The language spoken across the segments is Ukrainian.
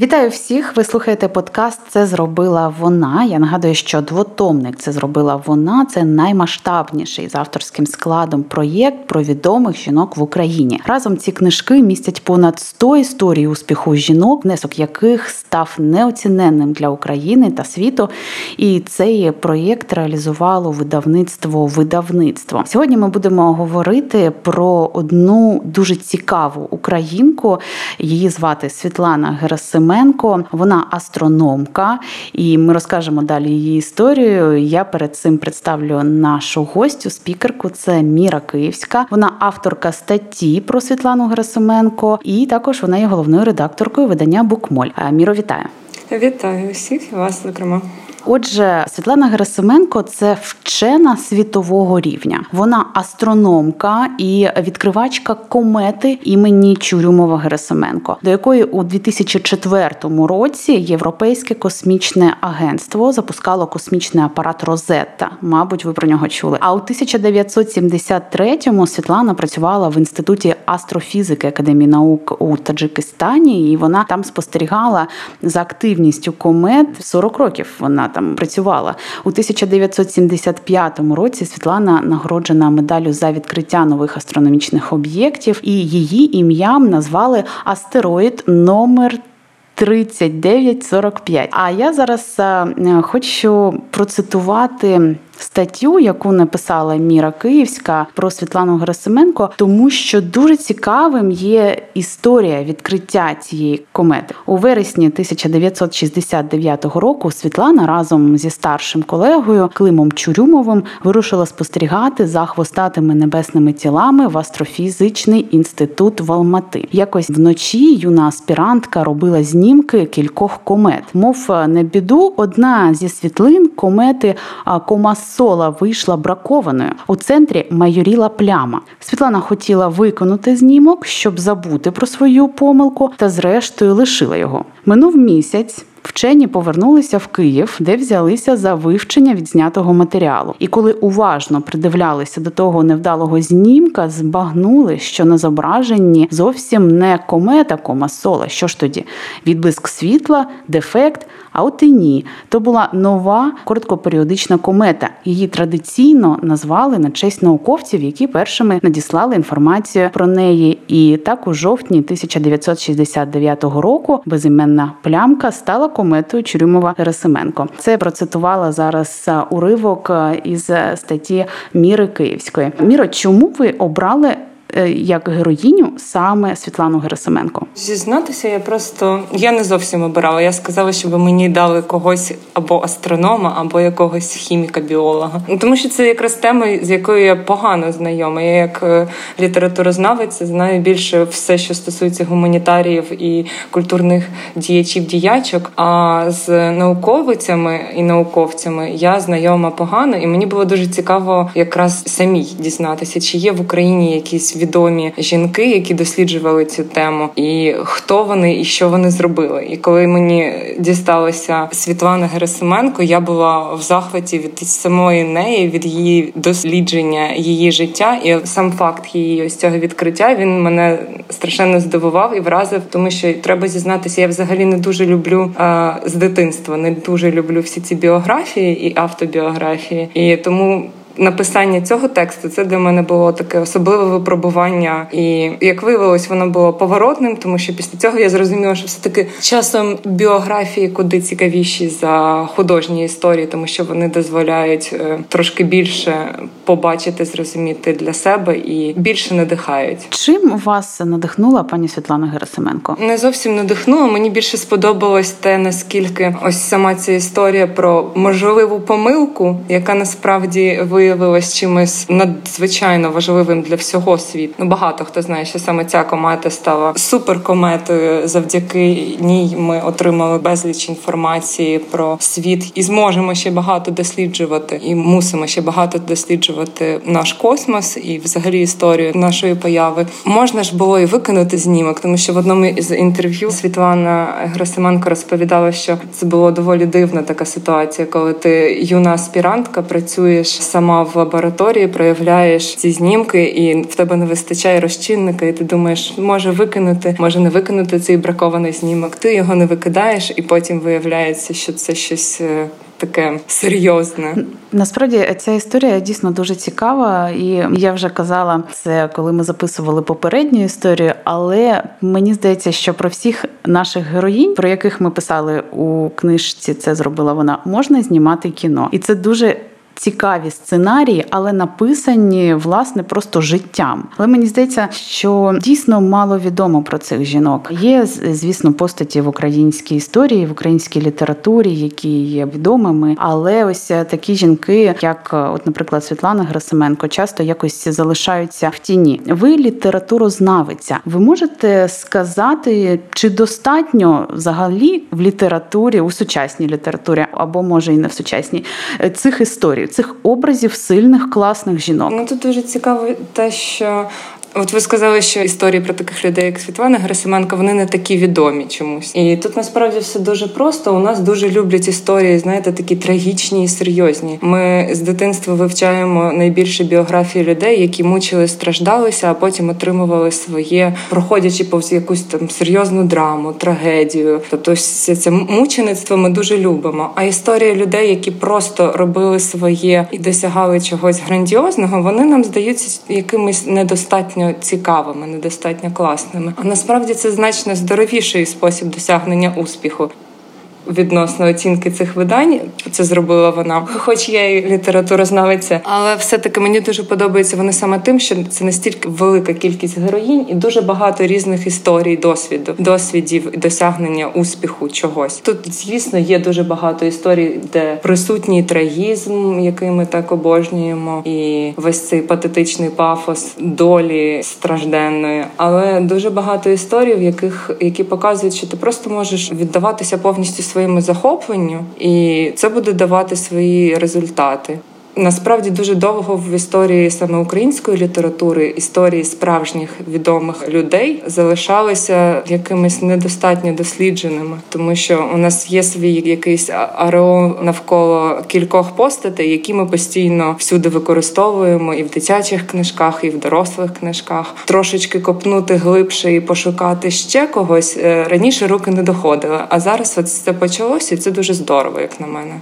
Вітаю всіх! Ви слухаєте подкаст Це зробила вона. Я нагадую, що двотомник це зробила вона. Це наймасштабніший з авторським складом проєкт про відомих жінок в Україні. Разом ці книжки містять понад 100 історій успіху жінок, внесок яких став неоціненним для України та світу. І цей проєкт реалізувало видавництво видавництво. Сьогодні ми будемо говорити про одну дуже цікаву українку. Її звати Світлана Герасим. Семенко. Вона астрономка, і ми розкажемо далі її історію. Я перед цим представлю нашу гостю, спікерку. Це Міра Київська. Вона авторка статті про Світлану Герасименко, і також вона є головною редакторкою видання Букмоль. Міро, вітаю! Вітаю всіх вас, зокрема. Отже, Світлана Герасименко це вчена світового рівня. Вона астрономка і відкривачка комети імені Чурюмова Герасименко, до якої у 2004 році Європейське космічне агентство запускало космічний апарат Розетта. Мабуть, ви про нього чули. А у 1973-му Світлана працювала в інституті астрофізики Академії наук у Таджикистані, і вона там спостерігала за активністю комет 40 років. Вона там працювала у 1975 році. Світлана нагороджена медаллю за відкриття нових астрономічних об'єктів, і її ім'ям назвали астероїд номер 3945. А я зараз е, хочу процитувати статтю, яку написала Міра Київська про Світлану Герасименко, тому що дуже цікавим є історія відкриття цієї комети у вересні 1969 року. Світлана разом зі старшим колегою Климом Чурюмовим вирушила спостерігати за хвостатими небесними тілами в астрофізичний інститут в Алмати. Якось вночі юна аспірантка робила знімки кількох комет. Мов не біду, одна зі світлин комети Комас сола вийшла бракованою. У центрі майоріла пляма. Світлана хотіла виконати знімок, щоб забути про свою помилку, та зрештою лишила його. Минув місяць. Вчені повернулися в Київ, де взялися за вивчення відзнятого матеріалу. І коли уважно придивлялися до того невдалого знімка, збагнули, що на зображенні зовсім не комета кома сола. Що ж тоді? Відблиск світла, дефект. А от і ні, то була нова короткоперіодична комета. Її традиційно назвали на честь науковців, які першими надіслали інформацію про неї. І так у жовтні 1969 року безіменна плямка стала кометою Чурюмова Герасименко. Це процитувала зараз уривок із статті Міри Київської. Міро, чому ви обрали Е, як героїню саме Світлану Герасименко? Зізнатися, я просто я не зовсім обирала. Я сказала, щоб мені дали когось або астронома, або якогось хіміка-біолога. Ну, тому що це якраз тема, з якою я погано знайома. Я як е, літературознавець знаю більше все, що стосується гуманітаріїв і культурних діячів діячок. А з науковицями і науковцями я знайома погано, і мені було дуже цікаво якраз самій дізнатися, чи є в Україні якісь відомі жінки, які досліджували цю тему, і хто вони і що вони зробили. І коли мені дісталася Світлана Герасименко, я була в захваті від самої неї, від її дослідження, її життя, і сам факт її ось цього відкриття він мене страшенно здивував і вразив, тому що треба зізнатися, я взагалі не дуже люблю а, з дитинства, не дуже люблю всі ці біографії і автобіографії, і тому написання цього тексту це для мене було таке особливе випробування, і як виявилось, воно було поворотним, тому що після цього я зрозуміла, що все таки часом біографії куди цікавіші за художні історії, тому що вони дозволяють е, трошки більше побачити, зрозуміти для себе і більше надихають. Чим вас надихнула пані Світлана Герасименко? Не зовсім надихнула. Мені більше сподобалось те, наскільки ось сама ця історія про можливу помилку, яка насправді ви виявилась чимось надзвичайно важливим для всього світу. Ну багато хто знає, що саме ця комета стала суперкометою. Завдяки ній ми отримали безліч інформації про світ і зможемо ще багато досліджувати, і мусимо ще багато досліджувати наш космос і, взагалі, історію нашої появи. Можна ж було і виконати знімок, тому що в одному із інтерв'ю Світлана Грасименко розповідала, що це було доволі дивна така ситуація, коли ти юна аспірантка працюєш сама в лабораторії проявляєш ці знімки, і в тебе не вистачає розчинника, і ти думаєш, може викинути, може не викинути цей бракований знімок. Ти його не викидаєш, і потім виявляється, що це щось. е, Таке серйозне. Насправді ця історія дійсно дуже цікава, і я вже казала це, коли ми записували попередню історію. Але мені здається, що про всіх наших героїнь, про яких ми писали у книжці, це зробила вона, можна знімати кіно, і це дуже. Цікаві сценарії, але написані власне просто життям. Але мені здається, що дійсно мало відомо про цих жінок. Є звісно постаті в українській історії, в українській літературі, які є відомими. Але ось такі жінки, як, от, наприклад, Світлана Грасименко, часто якось залишаються в тіні. Ви літературознавиця. Ви можете сказати, чи достатньо взагалі в літературі, у сучасній літературі, або може і не в сучасній цих історій, цих образів сильних класних жінок? Ну тут дуже цікаво те, що От ви сказали, що історії про таких людей, як Світлана Герасименко, вони не такі відомі чомусь. І тут насправді все дуже просто. У нас дуже люблять історії, знаєте, такі трагічні і серйозні. Ми з дитинства вивчаємо найбільше біографії людей, які мучили, страждалися, а потім отримували своє, проходячи повз якусь там серйозну драму, трагедію. Тобто, все це мучеництво ми дуже любимо. А історія людей, які просто робили своє і досягали чогось грандіозного, вони нам здаються якимись недостатньо цікавими, недостатньо класними. А насправді це значно здоровіший спосіб досягнення успіху. Відносно оцінки цих видань це зробила вона, хоч я і літературознавиця, але все-таки мені дуже подобається вони саме тим, що це настільки велика кількість героїнь і дуже багато різних історій, досвіду, досвідів досягнення успіху чогось. Тут, звісно, є дуже багато історій, де присутній трагізм, який ми так обожнюємо, і весь цей патетичний пафос долі стражденної. Але дуже багато історій, в яких які показують, що ти просто можеш віддаватися повністю своєму захопленню, і це буде давати свої результати. Насправді дуже довго в історії саме української літератури історії справжніх відомих людей залишалися якимись недостатньо дослідженими, тому що у нас є свій якийсь ареол навколо кількох постатей, які ми постійно всюди використовуємо, і в дитячих книжках, і в дорослих книжках. Трошечки копнути глибше і пошукати ще когось раніше руки не доходили. А зараз от це почалося, і це дуже здорово, як на мене.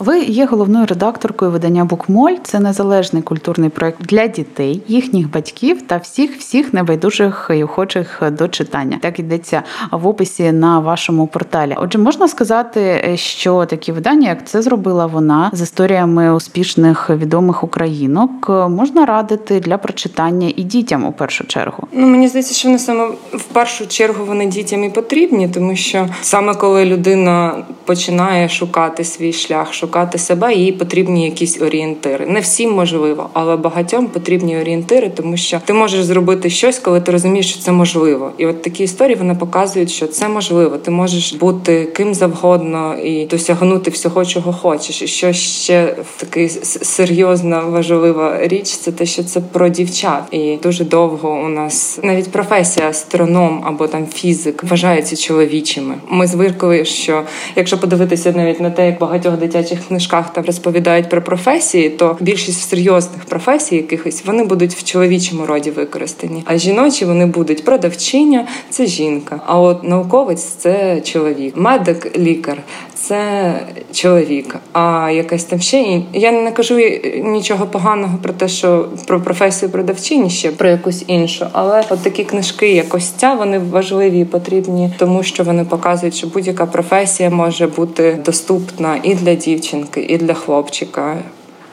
Ви є головною редакторкою видання Букмоль. Це незалежний культурний проект для дітей, їхніх батьків та всіх всіх небайдужих і охочих до читання. Так йдеться в описі на вашому порталі. Отже, можна сказати, що такі видання, як це зробила вона з історіями успішних відомих українок, можна радити для прочитання і дітям у першу чергу. Ну мені здається, що вони саме в першу чергу вони дітям і потрібні, тому що саме коли людина починає шукати свій шлях, шукати себе, їй потрібні якісь орієнтири. Не всім можливо, але багатьом потрібні орієнтири, тому що ти можеш зробити щось, коли ти розумієш, що це можливо. І от такі історії вони показують, що це можливо. Ти можеш бути ким завгодно і досягнути всього, чого хочеш. І що ще такий серйозна важлива річ, це те, що це про дівчат. І дуже довго у нас навіть професія астроном або там фізик вважається чоловічими. Ми звикли, що якщо подивитися навіть на те, як багатьох дитячих книжках там розповідають про професії, то більшість серйозних професій, якихось вони будуть в чоловічому роді використані. А жіночі вони будуть продавчиня це жінка. А от науковець це чоловік, медик, лікар це чоловік. А якась там ще я не кажу нічого поганого про те, що про професію продавчині ще про якусь іншу, але от такі книжки, як ось ця, вони важливі і потрібні, тому що вони показують, що будь-яка професія може бути доступна і для дівчинки, і для хлопчика.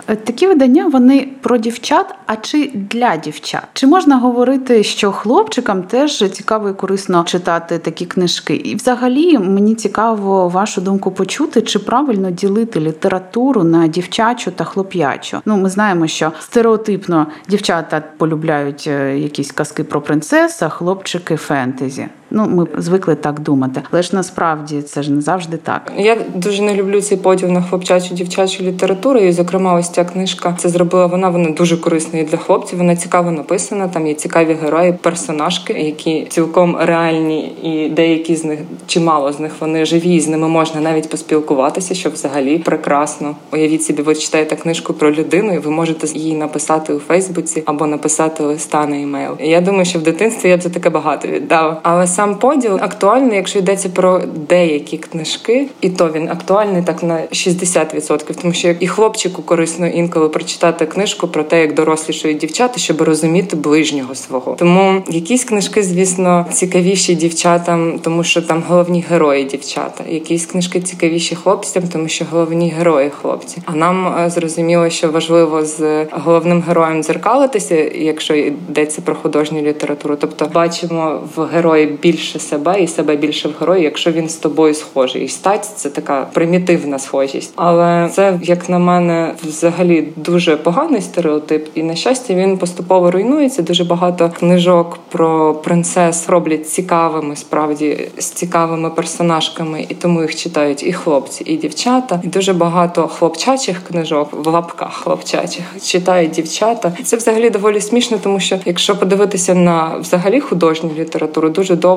Такі видання вони про дівчат, а чи для дівчат? Чи можна говорити, що хлопчикам теж цікаво і корисно читати такі книжки? І, взагалі, мені цікаво вашу думку почути, чи правильно ділити літературу на дівчачу та хлоп'ячу? Ну, ми знаємо, що стереотипно дівчата полюбляють якісь казки про принцес, а хлопчики фентезі. Ну, ми звикли так думати, але ж насправді це ж не завжди так. Я дуже не люблю цей поділ на хлопчачу дівчачу літературу. І, зокрема, ось ця книжка це зробила вона. Вона дуже корисна і для хлопців. Вона цікаво написана. Там є цікаві герої, персонажки, які цілком реальні, і деякі з них чимало з них вони живі. і З ними можна навіть поспілкуватися, що взагалі прекрасно. Уявіть собі, ви читаєте книжку про людину, і ви можете їй написати у Фейсбуці або написати листа на емейл. Я думаю, що в дитинстві я б за таке багато віддала. Але сам поділ актуальний, якщо йдеться про деякі книжки, і то він актуальний так на 60%, тому що і хлопчику корисно інколи прочитати книжку про те, як дорослішують дівчата, щоб розуміти ближнього свого. Тому якісь книжки, звісно, цікавіші дівчатам, тому що там головні герої дівчата. Якісь книжки цікавіші хлопцям, тому що головні герої хлопці. А нам е, зрозуміло, що важливо з головним героєм дзеркалитися, якщо йдеться про художню літературу. Тобто бачимо в герої більше себе і себе більше в герої, якщо він з тобою схожий. І стать це така примітивна схожість. Але це, як на мене, взагалі дуже поганий стереотип, і на щастя він поступово руйнується. Дуже багато книжок про принцес роблять цікавими, справді з цікавими персонажками, і тому їх читають і хлопці, і дівчата. І дуже багато хлопчачих книжок в лапках хлопчачих читають дівчата. Це взагалі доволі смішно, тому що якщо подивитися на взагалі художню літературу, дуже довго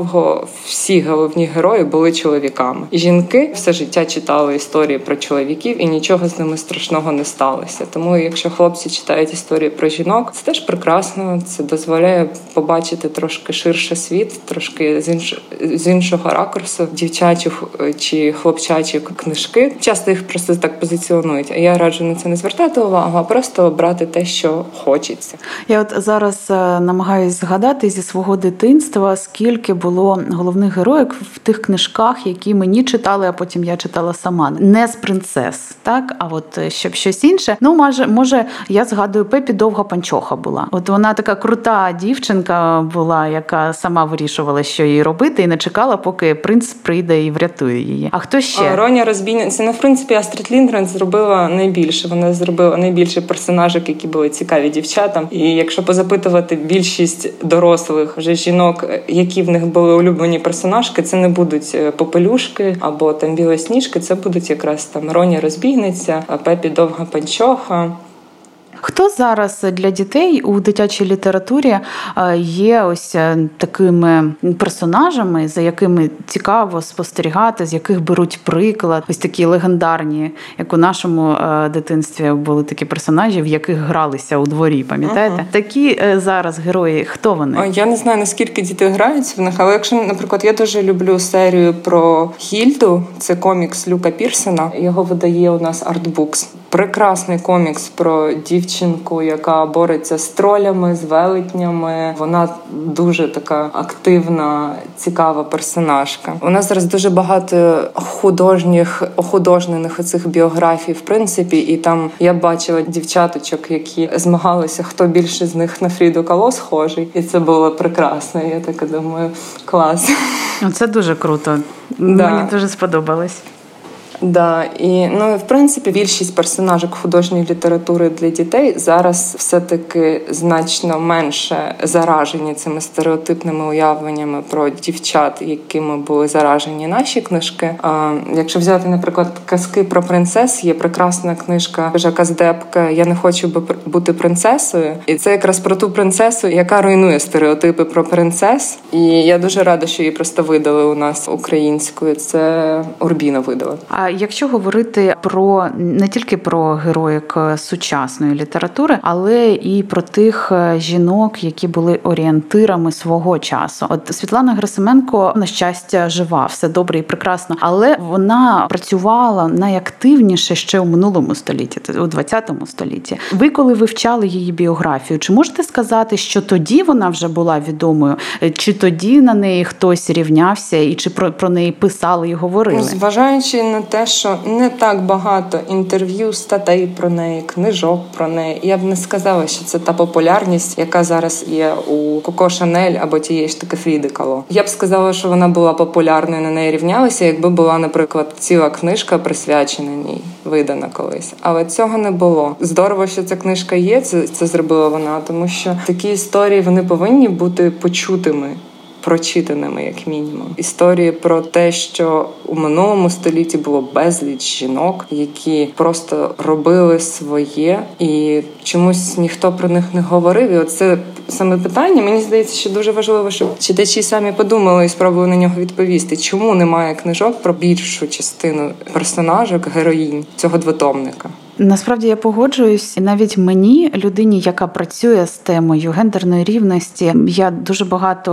всі головні герої були чоловіками. Жінки все життя читали історії про чоловіків, і нічого з ними страшного не сталося. Тому, якщо хлопці читають історії про жінок, це теж прекрасно. Це дозволяє побачити трошки ширше світ, трошки з інш... з іншого ракурсу дівчачих чи хлопчачі книжки. Часто їх просто так позиціонують. А я раджу на це не звертати увагу, а просто брати те, що хочеться. Я от зараз е, намагаюсь згадати зі свого дитинства, скільки було головних героїк в тих книжках, які мені читали, а потім я читала сама. Не з принцес, так а от е, щоб щось інше. Ну, може, може, я згадую, Пепі довга панчоха була. От вона така крута дівчинка була, яка сама вирішувала, що їй робити, і не чекала, поки принц прийде і врятує її. А хто ще Роня розбійниця? Ну, в принципі, Астрид Лінгрен зробила найбільше. Вона зробила найбільше персонажок, які були цікаві дівчатам. І якщо позапитувати більшість дорослих вже жінок, які в них були улюблені персонажки, це не будуть е, попелюшки або там білосніжки. Це будуть якраз там Роні розбійниця, Пепі довга панчоха. Хто зараз для дітей у дитячій літературі е, є ось е, такими персонажами, за якими цікаво спостерігати, з яких беруть приклад, ось такі легендарні, як у нашому е, дитинстві були такі персонажі, в яких гралися у дворі. Пам'ятаєте? Ага. Такі зараз герої. Хто вони? Я не знаю наскільки діти граються в них, але якщо, наприклад, я дуже люблю серію про Хільду, це комікс Люка Пірсона. Його видає у нас Артбукс. Прекрасний комікс про дівчинку, яка бореться з тролями, з велетнями. Вона дуже така активна, цікава персонажка. У нас зараз дуже багато художніх охудожнених оцих біографій, в принципі, і там я бачила дівчаточок, які змагалися, хто більше з них на Фріду Кало схожий, і це було прекрасно. Я так думаю, клас. Це дуже круто. Да. Мені дуже сподобалось. Да, і ну в принципі більшість персонажок художньої літератури для дітей зараз все-таки значно менше заражені цими стереотипними уявленнями про дівчат, якими були заражені наші книжки. А якщо взяти, наприклад, казки про принцес, є прекрасна книжка Жака Здебка Я не хочу бути принцесою, і це якраз про ту принцесу, яка руйнує стереотипи про принцес. І я дуже рада, що її просто видали у нас українською. Це Урбіна видала. А якщо говорити про не тільки про героїк сучасної літератури, але і про тих жінок, які були орієнтирами свого часу. От Світлана Герасименко, на щастя, жива, все добре і прекрасно, але вона працювала найактивніше ще у минулому столітті, у 20 столітті. Ви коли вивчали її біографію, чи можете сказати, що тоді вона вже була відомою, чи тоді на неї хтось рівнявся, і чи про, про неї писали і говорили? Зважаючи на те, що не так багато інтерв'ю, статей про неї, книжок про неї. Я б не сказала, що це та популярність, яка зараз є у Коко Шанель або тієї ж таки Фріди Кало. Я б сказала, що вона була популярною, на неї рівнялися, якби була, наприклад, ціла книжка присвячена ній, видана колись. Але цього не було. Здорово, що ця книжка є. Це це зробила вона, тому що такі історії вони повинні бути почутими. Прочитаними, як мінімум. Історії про те, що у минулому столітті було безліч жінок, які просто робили своє, і чомусь ніхто про них не говорив. І оце саме питання мені здається, що дуже важливо, щоб читачі самі подумали і спробували на нього відповісти. Чому немає книжок про більшу частину персонажок, героїнь цього двотомника? Насправді я погоджуюсь, і навіть мені, людині, яка працює з темою гендерної рівності, я дуже багато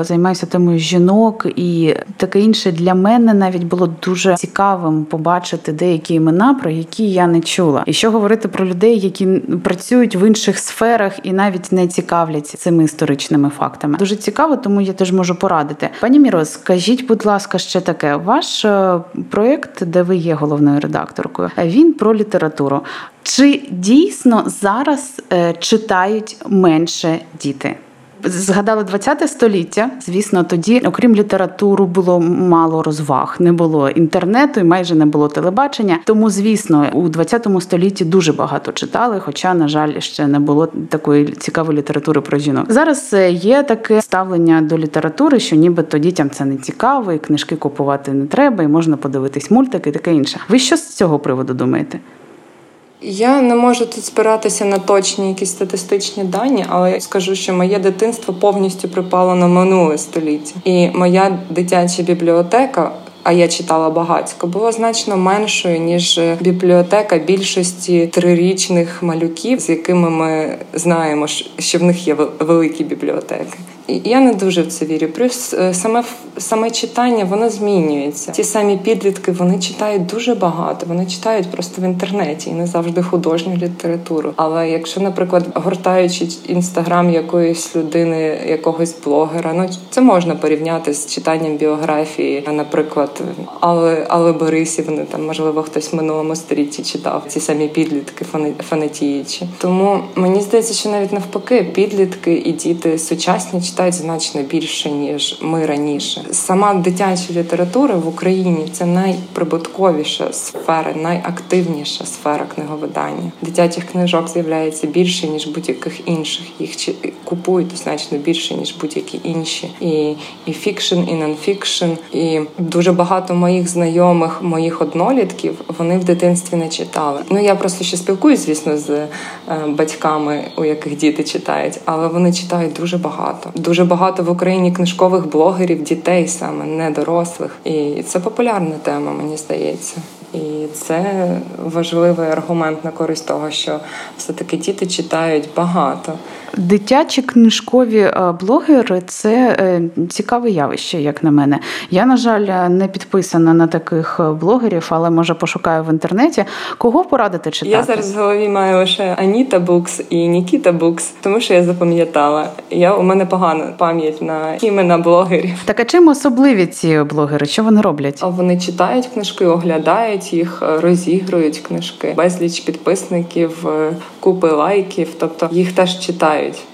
е, займаюся темою жінок, і таке інше для мене навіть було дуже цікавим побачити деякі імена, про які я не чула. І що говорити про людей, які працюють в інших сферах і навіть не цікавляться цими історичними фактами. Дуже цікаво, тому я теж можу порадити. Пані Міро, скажіть, будь ласка, ще таке: ваш е, проєкт, де ви є головною редакторкою, він про літературу літературу. Чи дійсно зараз е, читають менше діти? Згадали 20 століття. Звісно, тоді, окрім літератури, було мало розваг, не було інтернету і майже не було телебачення. Тому, звісно, у 20 столітті дуже багато читали, хоча, на жаль, ще не було такої цікавої літератури про жінок. Зараз е, є таке ставлення до літератури, що нібито дітям це не цікаво, і книжки купувати не треба, і можна подивитись мультики, і таке інше. Ви що з цього приводу думаєте? Я не можу тут спиратися на точні якісь статистичні дані, але я скажу, що моє дитинство повністю припало на минуле століття, і моя дитяча бібліотека. А я читала багатько, була значно меншою ніж бібліотека більшості трирічних малюків, з якими ми знаємо, що в них є великі бібліотеки. Я не дуже в це вірю. Плюс е, саме саме читання воно змінюється. Ті самі підлітки вони читають дуже багато. Вони читають просто в інтернеті і не завжди художню літературу. Але якщо, наприклад, гортаючи інстаграм якоїсь людини, якогось блогера, ну це можна порівняти з читанням біографії, наприклад, але але Борисівни, там можливо хтось в минулому столітті читав ці самі підлітки, фанатіючі. Тому мені здається, що навіть навпаки, підлітки і діти сучасні читають значно більше ніж ми раніше. Сама дитяча література в Україні це найприбутковіша сфера, найактивніша сфера книговидання. Дитячих книжок з'являється більше ніж будь-яких інших. Їх купують значно більше ніж будь-які інші. І і фікшн, і нонфікшн. І дуже багато моїх знайомих, моїх однолітків, вони в дитинстві не читали. Ну я просто ще спілкуюсь, звісно, з е, батьками, у яких діти читають, але вони читають дуже багато дуже багато в Україні книжкових блогерів, дітей саме не дорослих. І це популярна тема, мені здається. І це важливий аргумент на користь того, що все-таки діти читають багато. Дитячі книжкові е, блогери це е, цікаве явище, як на мене. Я, на жаль, не підписана на таких е, блогерів, але може пошукаю в інтернеті. Кого порадити читати? Я зараз в голові маю лише Аніта Букс і Нікіта Букс, тому що я запам'ятала. Я у мене погана пам'ять на імена блогерів. Так а чим особливі ці блогери? Що вони роблять? А вони читають книжки, оглядають їх, розігрують книжки, безліч підписників, купи лайків, тобто їх теж читають читають.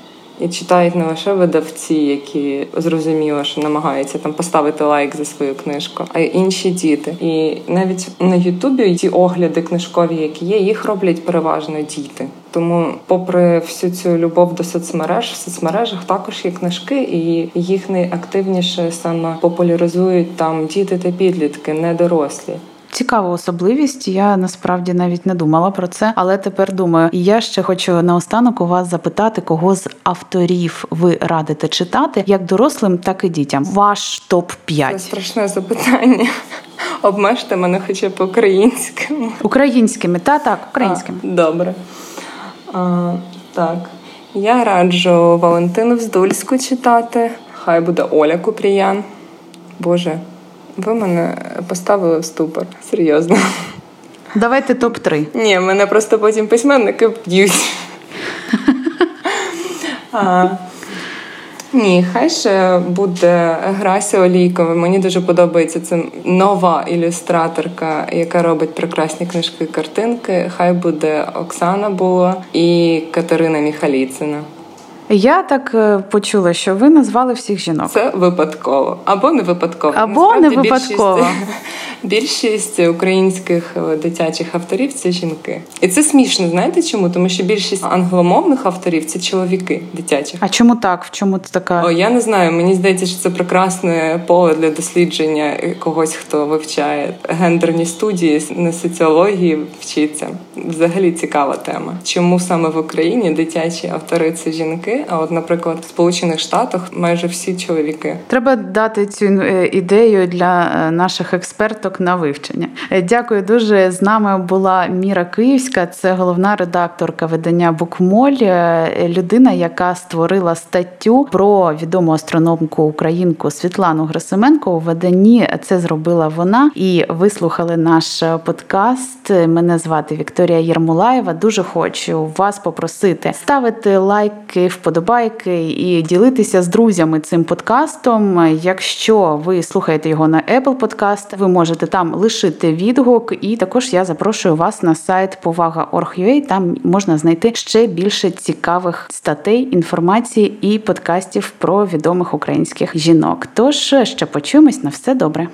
І читають не лише видавці, які зрозуміло, що намагаються там поставити лайк за свою книжку, а й інші діти. І навіть на Ютубі ті огляди книжкові, які є, їх роблять переважно діти. Тому, попри всю цю любов до соцмереж, в соцмережах також є книжки, і їх найактивніше саме популяризують там діти та підлітки, не дорослі. Цікава особливість. Я насправді навіть не думала про це, але тепер думаю. І я ще хочу наостанок у вас запитати, кого з авторів ви радите читати, як дорослим, так і дітям. Ваш топ 5 Це страшне запитання. Обмежте мене, хоча б українськими. Українськими, та так, українськими. А, добре. А, Так. Я раджу Валентину Вздульську читати. Хай буде Оля Купріян. Боже, ви мене поставили в ступор. Серйозно. Давайте топ-3. Ні, мене просто потім письменники б'ють. а, Ні, хай ще буде Грася Олійкова. Мені дуже подобається це нова ілюстраторка, яка робить прекрасні книжки і картинки. Хай буде Оксана Була і Катерина Міхаліцина. Я так е, почула, що ви назвали всіх жінок. Це випадково або не випадково. Або Насправді, не випадково. Більшість, Більшість українських е, дитячих авторів це жінки, і це смішно. Знаєте чому? Тому що більшість англомовних авторів це чоловіки дитячих. А чому так? В чому це така? О, я не знаю. Мені здається, що це прекрасне поле для дослідження когось, хто вивчає гендерні студії, не соціології вчиться. Взагалі цікава тема. Чому саме в Україні дитячі автори це жінки? А от, наприклад, в Сполучених Штатах майже всі чоловіки. Треба дати цю е, ідею для е, наших експерток на вивчення. Е, Дякую дуже. З нами була Міра Київська, це головна редакторка видання Букмоль, е, людина, яка створила статтю про відому астрономку українку Світлану Грасименко. У виданні це зробила вона. І ви слухали наш е, подкаст. Мене звати Вікторія Єрмолаєва. Дуже хочу вас попросити ставити лайки, вподобайки і ділитися з друзями цим подкастом. Якщо ви слухаєте його на Apple Podcast, ви можете там лишити відгук. І також я запрошую вас на сайт повага.org.ua. Там можна знайти ще більше цікавих статей, інформації і подкастів про відомих українських жінок. Тож ще почуємось на все добре.